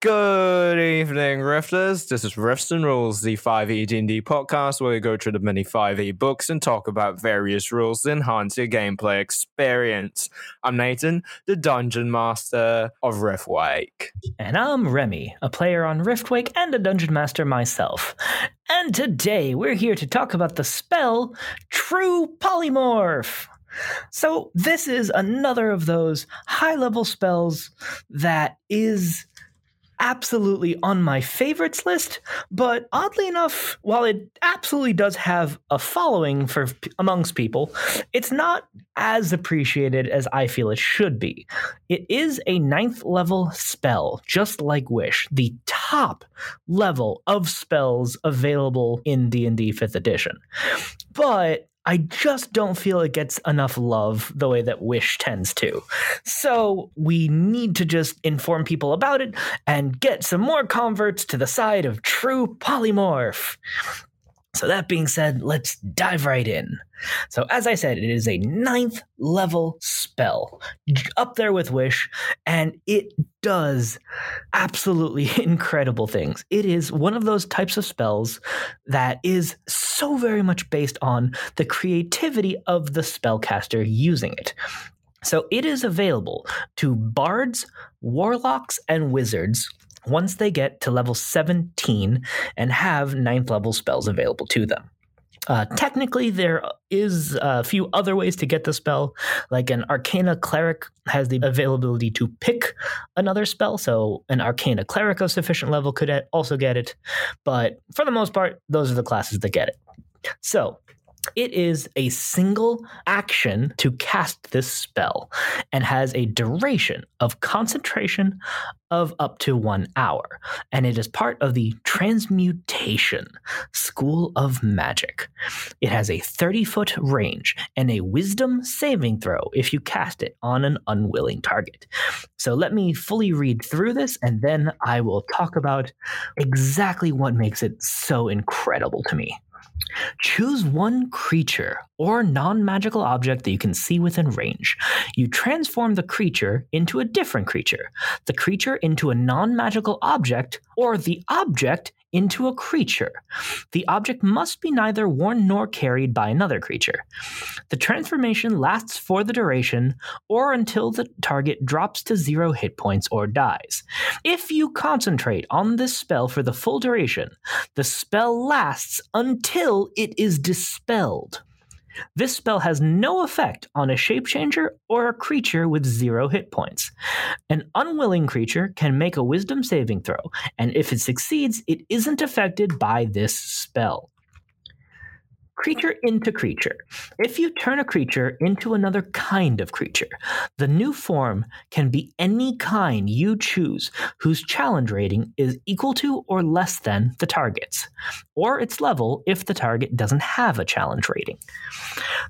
Good evening, Rifters. This is Rifts and Rules, the 5e D&D podcast where we go through the many 5e books and talk about various rules to enhance your gameplay experience. I'm Nathan, the Dungeon Master of Riftwake. And I'm Remy, a player on Riftwake and a Dungeon Master myself. And today we're here to talk about the spell True Polymorph. So, this is another of those high level spells that is absolutely on my favorites list, but oddly enough, while it absolutely does have a following for amongst people, it's not as appreciated as I feel it should be. It is a ninth level spell, just like Wish, the top level of spells available in D&D 5th edition. But I just don't feel it gets enough love the way that Wish tends to. So we need to just inform people about it and get some more converts to the side of true polymorph. So, that being said, let's dive right in. So, as I said, it is a ninth level spell, up there with Wish, and it does absolutely incredible things. It is one of those types of spells that is so very much based on the creativity of the spellcaster using it. So, it is available to bards, warlocks, and wizards once they get to level 17 and have ninth level spells available to them. Uh, technically, there is a few other ways to get the spell. Like an Arcana Cleric has the availability to pick another spell, so an Arcana Cleric of sufficient level could also get it. But for the most part, those are the classes that get it. So, it is a single action to cast this spell and has a duration of concentration of up to one hour. And it is part of the Transmutation School of Magic. It has a 30 foot range and a wisdom saving throw if you cast it on an unwilling target. So let me fully read through this and then I will talk about exactly what makes it so incredible to me. Choose one creature or non magical object that you can see within range. You transform the creature into a different creature, the creature into a non magical object, or the object into a creature. The object must be neither worn nor carried by another creature. The transformation lasts for the duration or until the target drops to zero hit points or dies. If you concentrate on this spell for the full duration, the spell lasts until it is dispelled. This spell has no effect on a shapechanger or a creature with zero hit points. An unwilling creature can make a wisdom saving throw, and if it succeeds, it isn't affected by this spell creature into creature. If you turn a creature into another kind of creature, the new form can be any kind you choose whose challenge rating is equal to or less than the target's, or its level if the target doesn't have a challenge rating.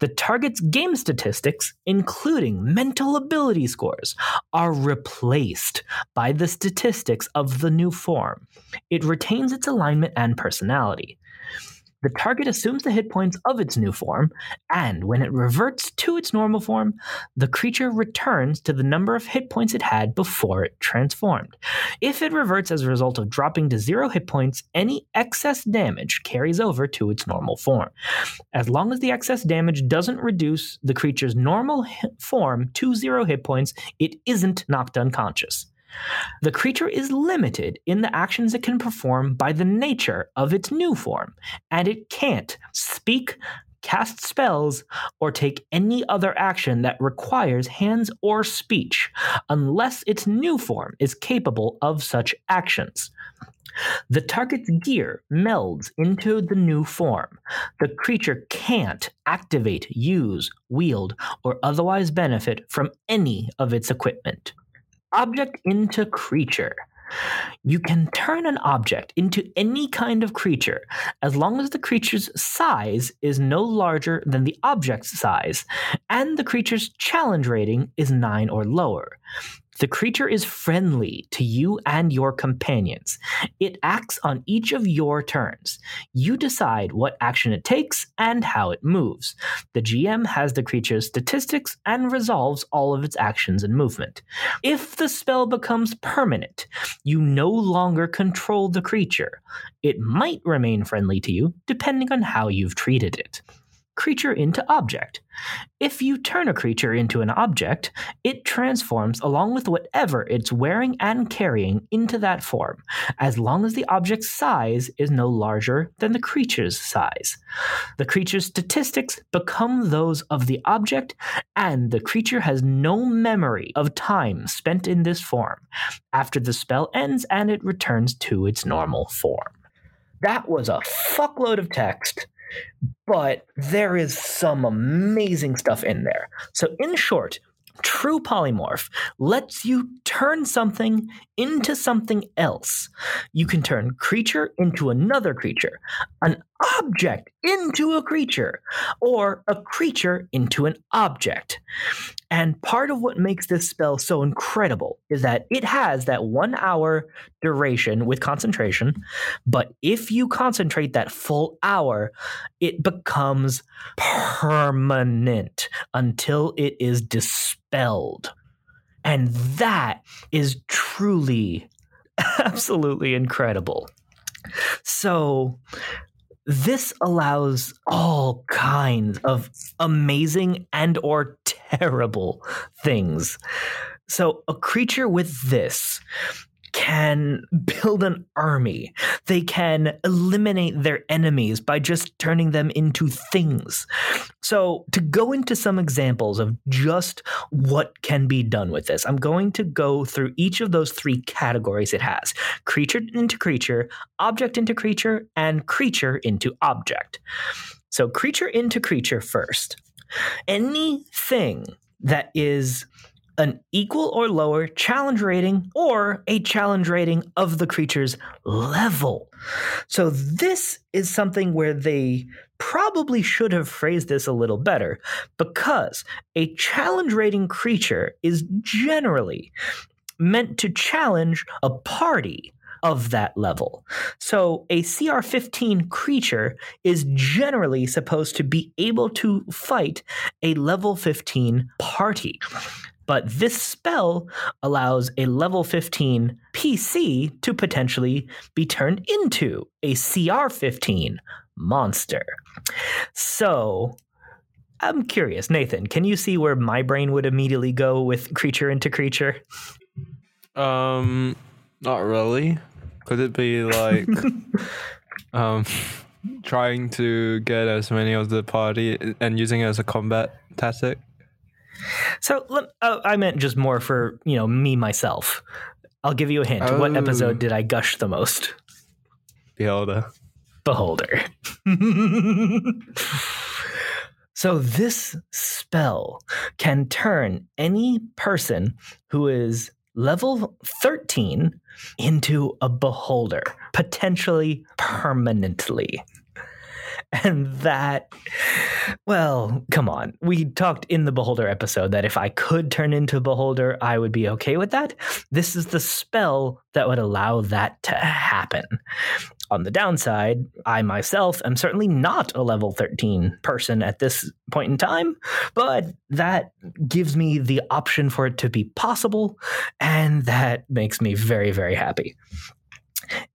The target's game statistics, including mental ability scores, are replaced by the statistics of the new form. It retains its alignment and personality. The target assumes the hit points of its new form, and when it reverts to its normal form, the creature returns to the number of hit points it had before it transformed. If it reverts as a result of dropping to zero hit points, any excess damage carries over to its normal form. As long as the excess damage doesn't reduce the creature's normal form to zero hit points, it isn't knocked unconscious. The creature is limited in the actions it can perform by the nature of its new form, and it can't speak, cast spells, or take any other action that requires hands or speech, unless its new form is capable of such actions. The target's gear melds into the new form. The creature can't activate, use, wield, or otherwise benefit from any of its equipment object into creature. You can turn an object into any kind of creature as long as the creature's size is no larger than the object's size and the creature's challenge rating is 9 or lower. The creature is friendly to you and your companions. It acts on each of your turns. You decide what action it takes and how it moves. The GM has the creature's statistics and resolves all of its actions and movement. If the spell becomes permanent, you no longer control the creature. It might remain friendly to you, depending on how you've treated it creature into object. If you turn a creature into an object, it transforms along with whatever it's wearing and carrying into that form, as long as the object's size is no larger than the creature's size. The creature's statistics become those of the object, and the creature has no memory of time spent in this form after the spell ends and it returns to its normal form. That was a fuckload of text but there is some amazing stuff in there. So, in short, True polymorph lets you turn something into something else. You can turn creature into another creature, an object into a creature, or a creature into an object. And part of what makes this spell so incredible is that it has that one hour duration with concentration, but if you concentrate that full hour, it becomes permanent until it is dispelled. And that is truly, absolutely incredible. So, this allows all kinds of amazing and or terrible things. So a creature with this can build an army. They can eliminate their enemies by just turning them into things. So, to go into some examples of just what can be done with this, I'm going to go through each of those three categories it has creature into creature, object into creature, and creature into object. So, creature into creature first. Anything that is an equal or lower challenge rating or a challenge rating of the creature's level. So, this is something where they probably should have phrased this a little better because a challenge rating creature is generally meant to challenge a party of that level. So a CR 15 creature is generally supposed to be able to fight a level 15 party. But this spell allows a level 15 PC to potentially be turned into a CR 15 monster. So I'm curious, Nathan, can you see where my brain would immediately go with creature into creature? Um, not really. Could it be like um trying to get as many of the party and using it as a combat tactic? So uh, I meant just more for you know me myself. I'll give you a hint. Oh. What episode did I gush the most? Beholder. Beholder. so this spell can turn any person who is level 13 into a beholder, potentially permanently. And that, well, come on. We talked in the Beholder episode that if I could turn into Beholder, I would be okay with that. This is the spell that would allow that to happen. On the downside, I myself am certainly not a level 13 person at this point in time, but that gives me the option for it to be possible, and that makes me very, very happy.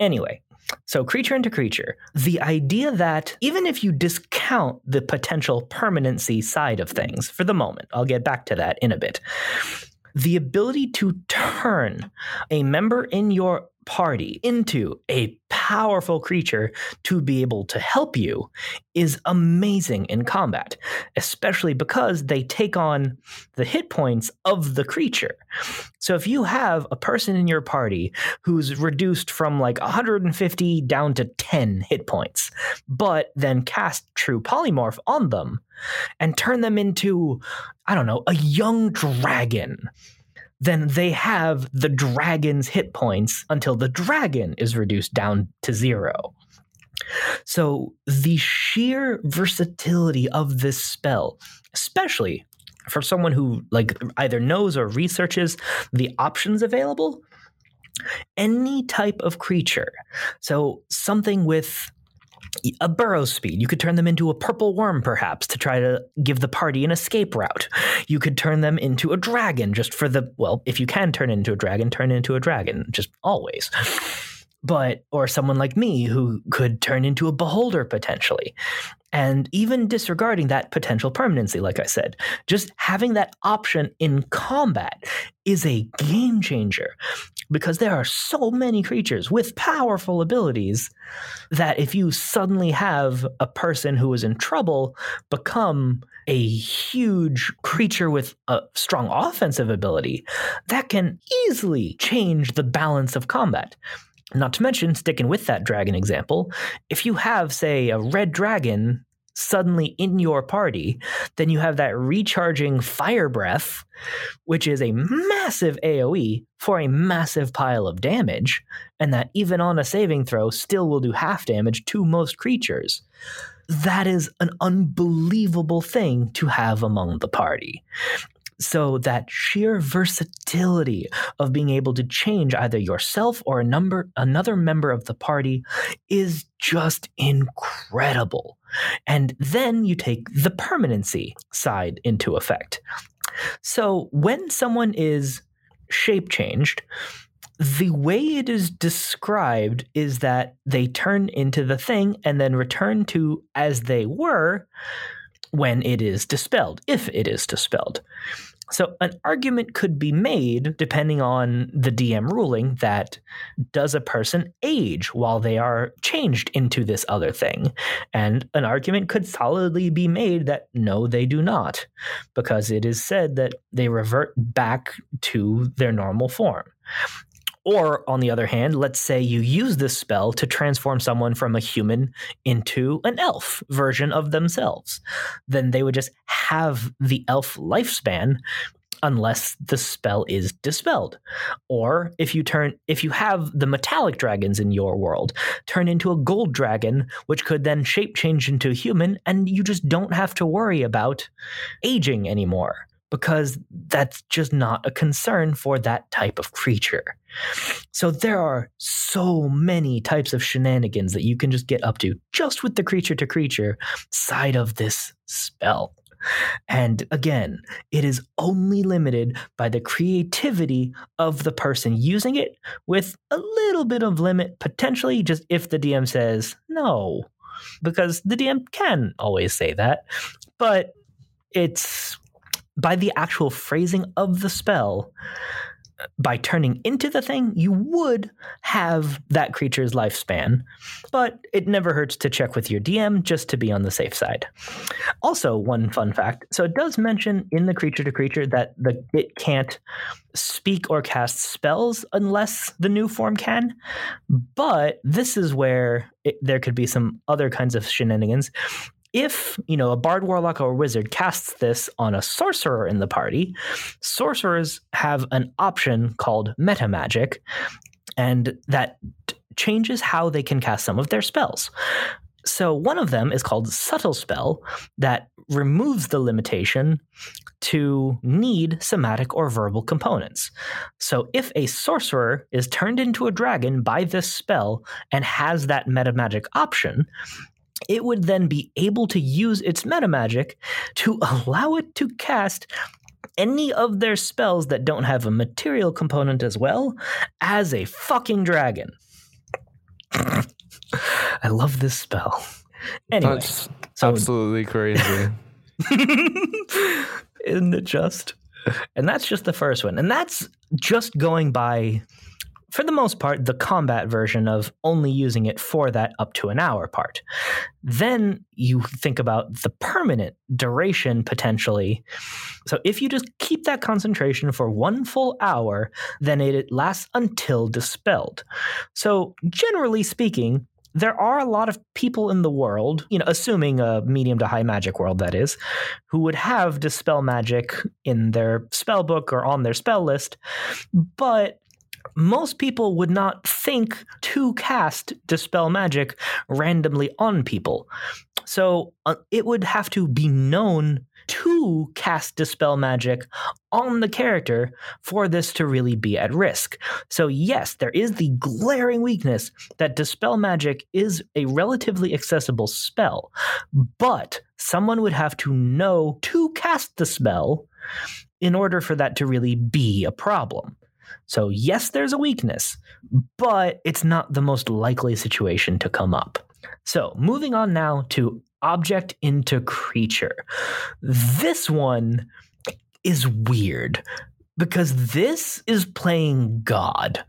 Anyway, so, creature into creature, the idea that even if you discount the potential permanency side of things for the moment, I'll get back to that in a bit, the ability to turn a member in your party into a powerful creature to be able to help you is amazing in combat, especially because they take on the hit points of the creature. So if you have a person in your party who's reduced from like 150 down to 10 hit points, but then cast True Polymorph on them and turn them into, I don't know, a young dragon then they have the dragon's hit points until the dragon is reduced down to zero. So the sheer versatility of this spell, especially for someone who like either knows or researches the options available, any type of creature. So something with a burrow speed. You could turn them into a purple worm, perhaps, to try to give the party an escape route. You could turn them into a dragon just for the, well, if you can turn into a dragon, turn into a dragon, just always. But, or someone like me who could turn into a beholder potentially. And even disregarding that potential permanency, like I said, just having that option in combat is a game changer because there are so many creatures with powerful abilities that if you suddenly have a person who is in trouble become a huge creature with a strong offensive ability, that can easily change the balance of combat. Not to mention, sticking with that dragon example, if you have, say, a red dragon suddenly in your party, then you have that recharging fire breath, which is a massive AoE for a massive pile of damage, and that even on a saving throw still will do half damage to most creatures. That is an unbelievable thing to have among the party. So that sheer versatility of being able to change either yourself or a number another member of the party is just incredible. And then you take the permanency side into effect. So when someone is shape changed, the way it is described is that they turn into the thing and then return to as they were when it is dispelled, if it is dispelled. So, an argument could be made, depending on the DM ruling, that does a person age while they are changed into this other thing? And an argument could solidly be made that no, they do not, because it is said that they revert back to their normal form. Or, on the other hand, let's say you use this spell to transform someone from a human into an elf version of themselves. Then they would just have the elf lifespan unless the spell is dispelled or if you turn if you have the metallic dragons in your world turn into a gold dragon which could then shape change into a human and you just don't have to worry about aging anymore because that's just not a concern for that type of creature. So there are so many types of shenanigans that you can just get up to just with the creature to creature side of this spell. And again, it is only limited by the creativity of the person using it with a little bit of limit, potentially just if the DM says no, because the DM can always say that. But it's by the actual phrasing of the spell, by turning into the thing, you would have that creature's lifespan, but it never hurts to check with your DM just to be on the safe side. Also, one fun fact so it does mention in the creature to creature that the it can't speak or cast spells unless the new form can, but this is where it, there could be some other kinds of shenanigans if you know a bard warlock or wizard casts this on a sorcerer in the party sorcerers have an option called meta magic and that changes how they can cast some of their spells so one of them is called subtle spell that removes the limitation to need somatic or verbal components. So if a sorcerer is turned into a dragon by this spell and has that meta magic option, it would then be able to use its meta magic to allow it to cast any of their spells that don't have a material component as well as a fucking dragon. I love this spell. Anyway, That's so, absolutely crazy. Isn't it just? And that's just the first one. And that's just going by for the most part, the combat version of only using it for that up to an hour part. Then you think about the permanent duration potentially. So if you just keep that concentration for one full hour, then it lasts until dispelled. So generally speaking, there are a lot of people in the world, you know, assuming a medium to high magic world that is, who would have dispel magic in their spell book or on their spell list, but most people would not think to cast Dispel Magic randomly on people. So uh, it would have to be known to cast Dispel Magic on the character for this to really be at risk. So, yes, there is the glaring weakness that Dispel Magic is a relatively accessible spell, but someone would have to know to cast the spell in order for that to really be a problem. So, yes, there's a weakness, but it's not the most likely situation to come up. So, moving on now to object into creature. This one is weird because this is playing God.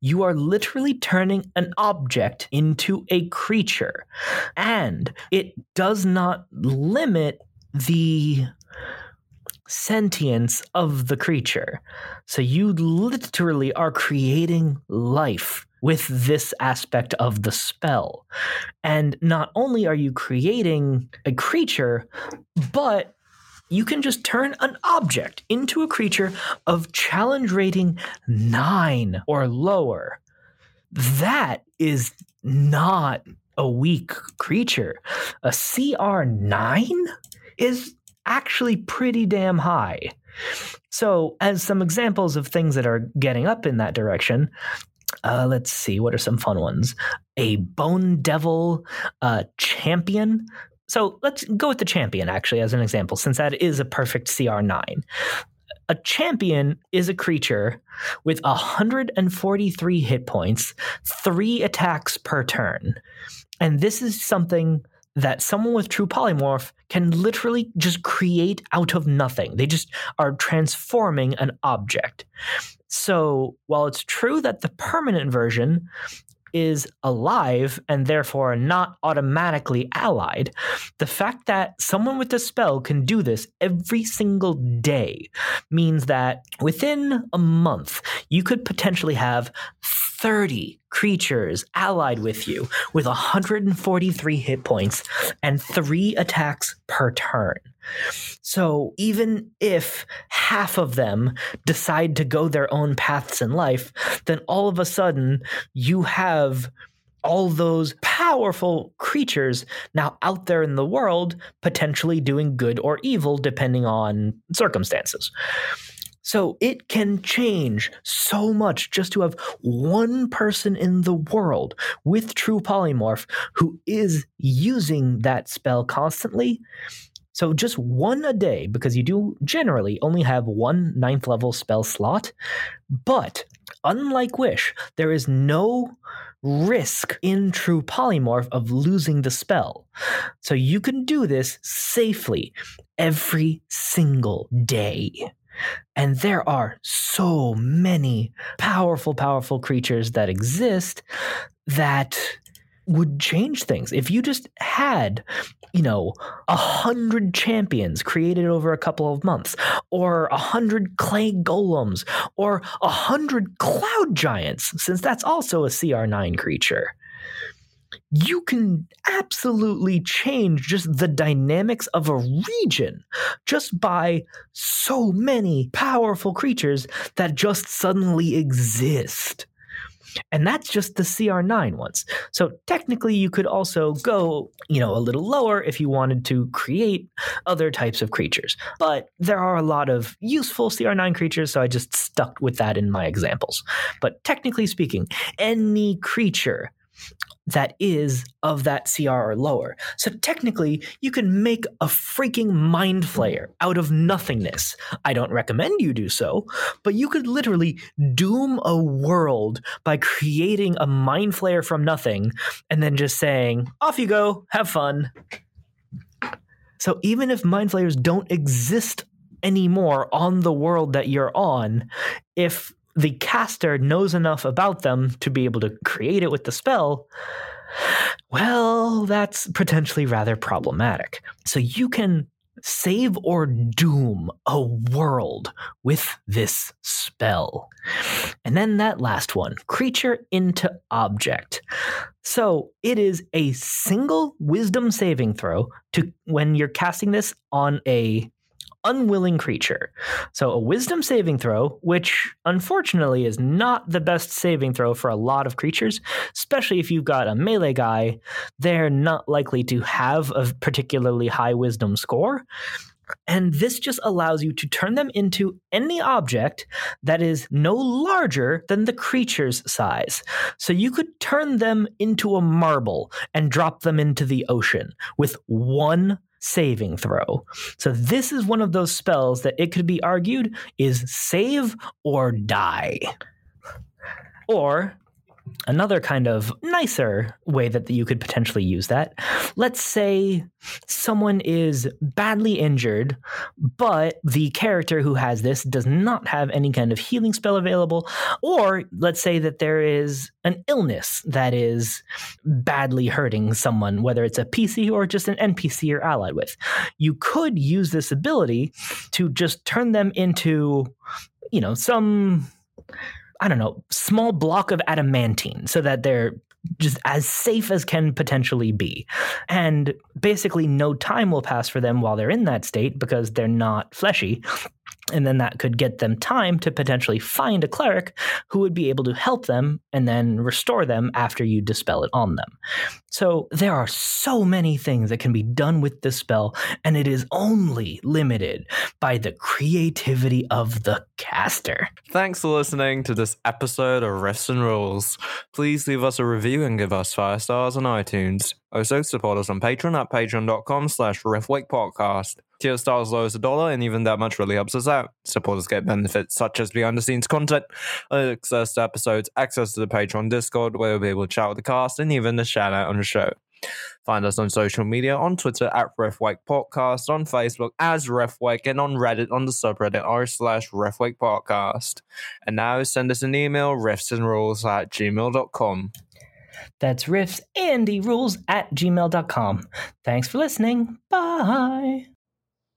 You are literally turning an object into a creature, and it does not limit the sentience of the creature. So you literally are creating life with this aspect of the spell. And not only are you creating a creature, but you can just turn an object into a creature of challenge rating nine or lower. That is not a weak creature. A CR nine is actually pretty damn high. So, as some examples of things that are getting up in that direction, uh, let's see, what are some fun ones? A Bone Devil uh, Champion. So let's go with the champion actually as an example, since that is a perfect CR9. A champion is a creature with 143 hit points, three attacks per turn. And this is something that someone with true polymorph can literally just create out of nothing. They just are transforming an object. So while it's true that the permanent version is alive and therefore not automatically allied, the fact that someone with the spell can do this every single day means that within a month, you could potentially have 30 creatures allied with you with 143 hit points and three attacks per turn. So even if half of them decide to go their own paths in life, then all of a sudden you have all those powerful creatures now out there in the world, potentially doing good or evil depending on circumstances. So it can change so much just to have one person in the world with true polymorph who is using that spell constantly. So just one a day, because you do generally only have one ninth level spell slot. But unlike Wish, there is no risk in True Polymorph of losing the spell. So you can do this safely every single day. And there are so many powerful, powerful creatures that exist that would change things. If you just had, you know, a hundred champions created over a couple of months, or a hundred clay golems, or a hundred cloud giants, since that's also a CR9 creature you can absolutely change just the dynamics of a region just by so many powerful creatures that just suddenly exist. And that's just the CR9 ones. So technically, you could also go, you know, a little lower if you wanted to create other types of creatures. But there are a lot of useful CR9 creatures, so I just stuck with that in my examples. But technically speaking, any creature that is of that CR or lower. So technically, you can make a freaking mind flayer out of nothingness. I don't recommend you do so, but you could literally doom a world by creating a mind flayer from nothing and then just saying, off you go, have fun. So even if mind flayers don't exist anymore on the world that you're on, if the caster knows enough about them to be able to create it with the spell, well, that's potentially rather problematic. So you can save or doom a world with this spell. And then that last one creature into object. So it is a single wisdom saving throw to when you're casting this on a unwilling creature. So a wisdom saving throw, which unfortunately is not the best saving throw for a lot of creatures, especially if you've got a melee guy, they're not likely to have a particularly high wisdom score. And this just allows you to turn them into any object that is no larger than the creature's size. So you could turn them into a marble and drop them into the ocean with one saving throw. So this is one of those spells that it could be argued is save or die. Or another kind of nicer way that you could potentially use that. Let's say someone is badly injured, but the character who has this does not have any kind of healing spell available. Or let's say that there is an illness that is badly hurting someone, whether it's a PC or just an NPC you're allied with. You could use this ability to just turn them into, you know, some I don't know, small block of adamantine so that they're just as safe as can potentially be. And basically, no time will pass for them while they're in that state because they're not fleshy. And then that could get them time to potentially find a cleric who would be able to help them and then restore them after you dispel it on them. So there are so many things that can be done with this spell, and it is only limited by the creativity of the caster. Thanks for listening to this episode of Rifts and Rules. Please leave us a review and give us five stars on iTunes. Also, support us on Patreon at patreon.com slash riftwake Tier stars low as a dollar, and even that much really helps us out. Supporters get benefits such as behind the scenes content, access to episodes, access to the Patreon Discord, where we'll be able to chat with the cast, and even a shout out on the show. Find us on social media on Twitter at Riftwake Podcast, on Facebook as Riftwake, and on Reddit on the subreddit r slash Riftwake Podcast. And now send us an email, riftsandrules at gmail.com. That's rifts and rules at gmail.com. Thanks for listening. Bye.